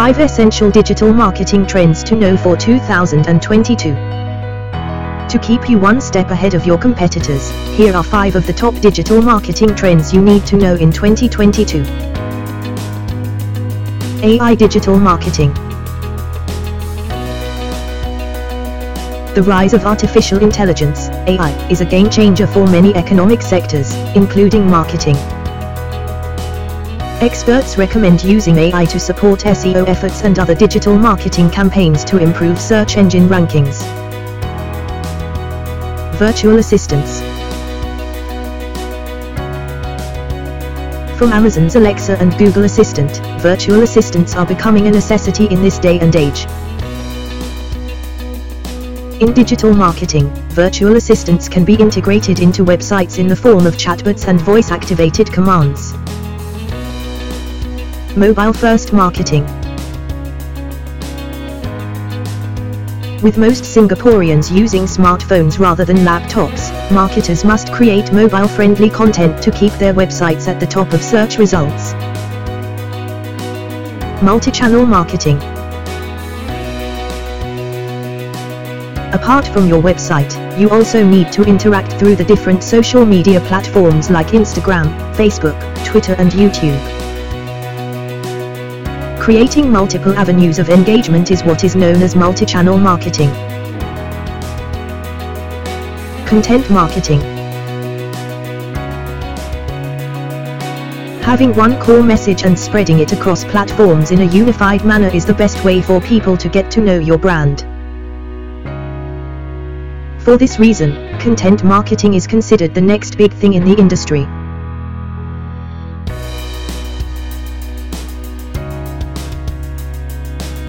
5 Essential Digital Marketing Trends to Know for 2022. To keep you one step ahead of your competitors, here are 5 of the top digital marketing trends you need to know in 2022. AI Digital Marketing The rise of artificial intelligence, AI, is a game changer for many economic sectors, including marketing. Experts recommend using AI to support SEO efforts and other digital marketing campaigns to improve search engine rankings. Virtual assistants. From Amazon's Alexa and Google Assistant, virtual assistants are becoming a necessity in this day and age. In digital marketing, virtual assistants can be integrated into websites in the form of chatbots and voice-activated commands. Mobile First Marketing With most Singaporeans using smartphones rather than laptops, marketers must create mobile-friendly content to keep their websites at the top of search results. Multi-channel marketing Apart from your website, you also need to interact through the different social media platforms like Instagram, Facebook, Twitter and YouTube. Creating multiple avenues of engagement is what is known as multi-channel marketing. Content marketing. Having one core message and spreading it across platforms in a unified manner is the best way for people to get to know your brand. For this reason, content marketing is considered the next big thing in the industry.